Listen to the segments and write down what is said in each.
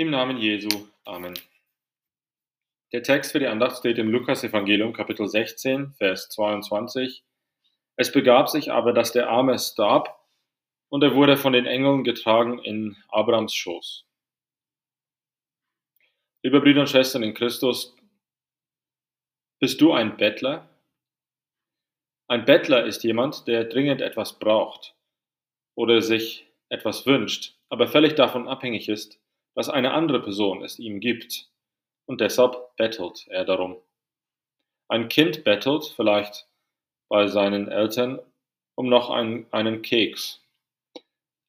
Im Namen Jesu. Amen. Der Text für die Andacht steht im Lukas-Evangelium, Kapitel 16, Vers 22. Es begab sich aber, dass der Arme starb, und er wurde von den Engeln getragen in Abrams Schoß. Liebe Brüder und Schwestern in Christus, bist du ein Bettler? Ein Bettler ist jemand, der dringend etwas braucht oder sich etwas wünscht, aber völlig davon abhängig ist, dass eine andere Person es ihm gibt, und deshalb bettelt er darum. Ein Kind bettelt vielleicht bei seinen Eltern um noch einen, einen Keks.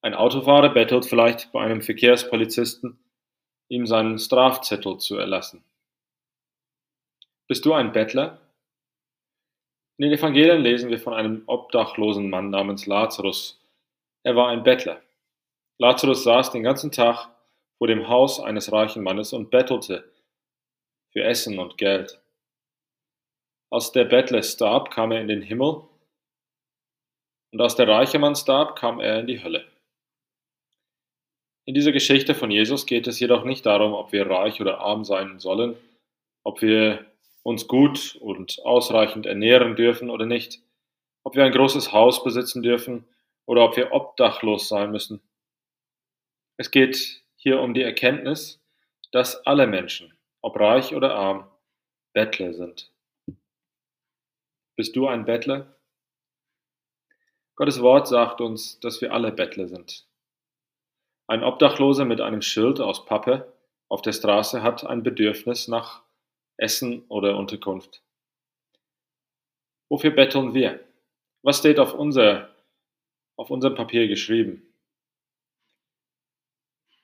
Ein Autofahrer bettelt vielleicht bei einem Verkehrspolizisten, ihm seinen Strafzettel zu erlassen. Bist du ein Bettler? In den Evangelien lesen wir von einem obdachlosen Mann namens Lazarus. Er war ein Bettler. Lazarus saß den ganzen Tag vor dem Haus eines reichen Mannes und bettelte für Essen und Geld. Als der Bettler starb, kam er in den Himmel, und als der reiche Mann starb, kam er in die Hölle. In dieser Geschichte von Jesus geht es jedoch nicht darum, ob wir reich oder arm sein sollen, ob wir uns gut und ausreichend ernähren dürfen oder nicht, ob wir ein großes Haus besitzen dürfen oder ob wir obdachlos sein müssen. Es geht hier um die Erkenntnis, dass alle Menschen, ob reich oder arm, Bettler sind. Bist du ein Bettler? Gottes Wort sagt uns, dass wir alle Bettler sind. Ein Obdachloser mit einem Schild aus Pappe auf der Straße hat ein Bedürfnis nach Essen oder Unterkunft. Wofür betteln wir? Was steht auf, unser, auf unserem Papier geschrieben?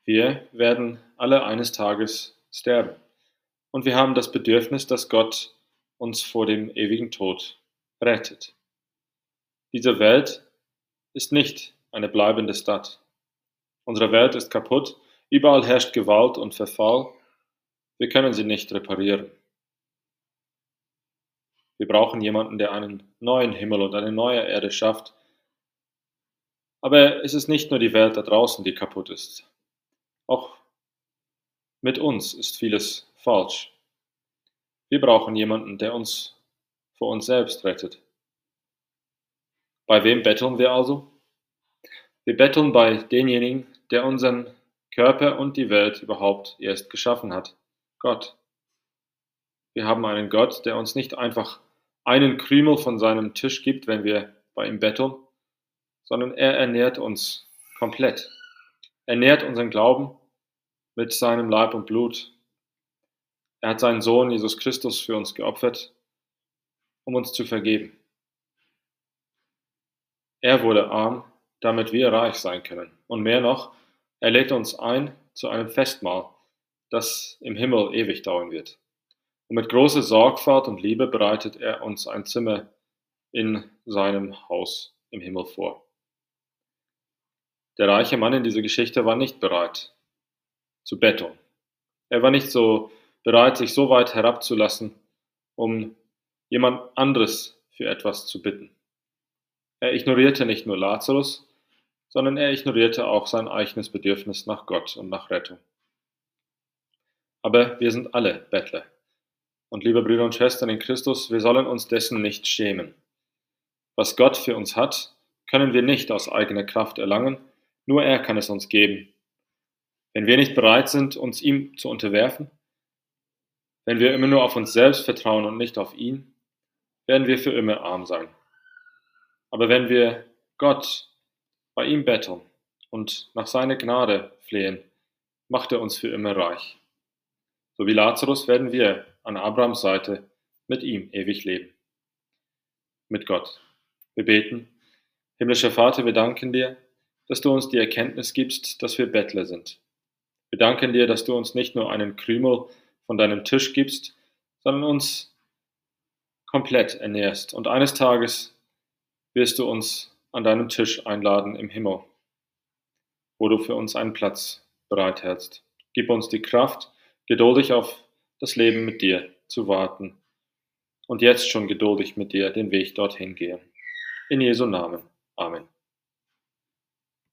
Wir werden alle eines Tages sterben. Und wir haben das Bedürfnis, dass Gott uns vor dem ewigen Tod rettet. Diese Welt ist nicht eine bleibende Stadt. Unsere Welt ist kaputt, überall herrscht Gewalt und Verfall. Wir können sie nicht reparieren. Wir brauchen jemanden, der einen neuen Himmel und eine neue Erde schafft. Aber es ist nicht nur die Welt da draußen, die kaputt ist. Auch mit uns ist vieles falsch. Wir brauchen jemanden, der uns vor uns selbst rettet. Bei wem betteln wir also? Wir betteln bei denjenigen, der unseren Körper und die Welt überhaupt erst geschaffen hat, Gott. Wir haben einen Gott, der uns nicht einfach einen Krümel von seinem Tisch gibt, wenn wir bei ihm betteln, sondern er ernährt uns komplett. Er nährt unseren Glauben mit seinem Leib und Blut. Er hat seinen Sohn Jesus Christus für uns geopfert, um uns zu vergeben. Er wurde arm, damit wir reich sein können. Und mehr noch, er lädt uns ein zu einem Festmahl, das im Himmel ewig dauern wird. Und mit großer Sorgfalt und Liebe bereitet er uns ein Zimmer in seinem Haus im Himmel vor. Der reiche Mann in dieser Geschichte war nicht bereit zu betteln. Er war nicht so bereit, sich so weit herabzulassen, um jemand anderes für etwas zu bitten. Er ignorierte nicht nur Lazarus, sondern er ignorierte auch sein eigenes Bedürfnis nach Gott und nach Rettung. Aber wir sind alle Bettler. Und liebe Brüder und Schwestern in Christus, wir sollen uns dessen nicht schämen. Was Gott für uns hat, können wir nicht aus eigener Kraft erlangen, nur er kann es uns geben. Wenn wir nicht bereit sind, uns ihm zu unterwerfen, wenn wir immer nur auf uns selbst vertrauen und nicht auf ihn, werden wir für immer arm sein. Aber wenn wir Gott bei ihm betteln und nach seiner Gnade flehen, macht er uns für immer reich. So wie Lazarus werden wir an Abrahams Seite mit ihm ewig leben. Mit Gott. Wir beten. Himmlischer Vater, wir danken dir, dass du uns die Erkenntnis gibst, dass wir Bettler sind. Wir danken dir, dass du uns nicht nur einen Krümel von deinem Tisch gibst, sondern uns komplett ernährst. Und eines Tages wirst du uns an deinem Tisch einladen im Himmel, wo du für uns einen Platz bereithältst. Gib uns die Kraft, geduldig auf das Leben mit dir zu warten und jetzt schon geduldig mit dir den Weg dorthin gehen. In Jesu Namen. Amen.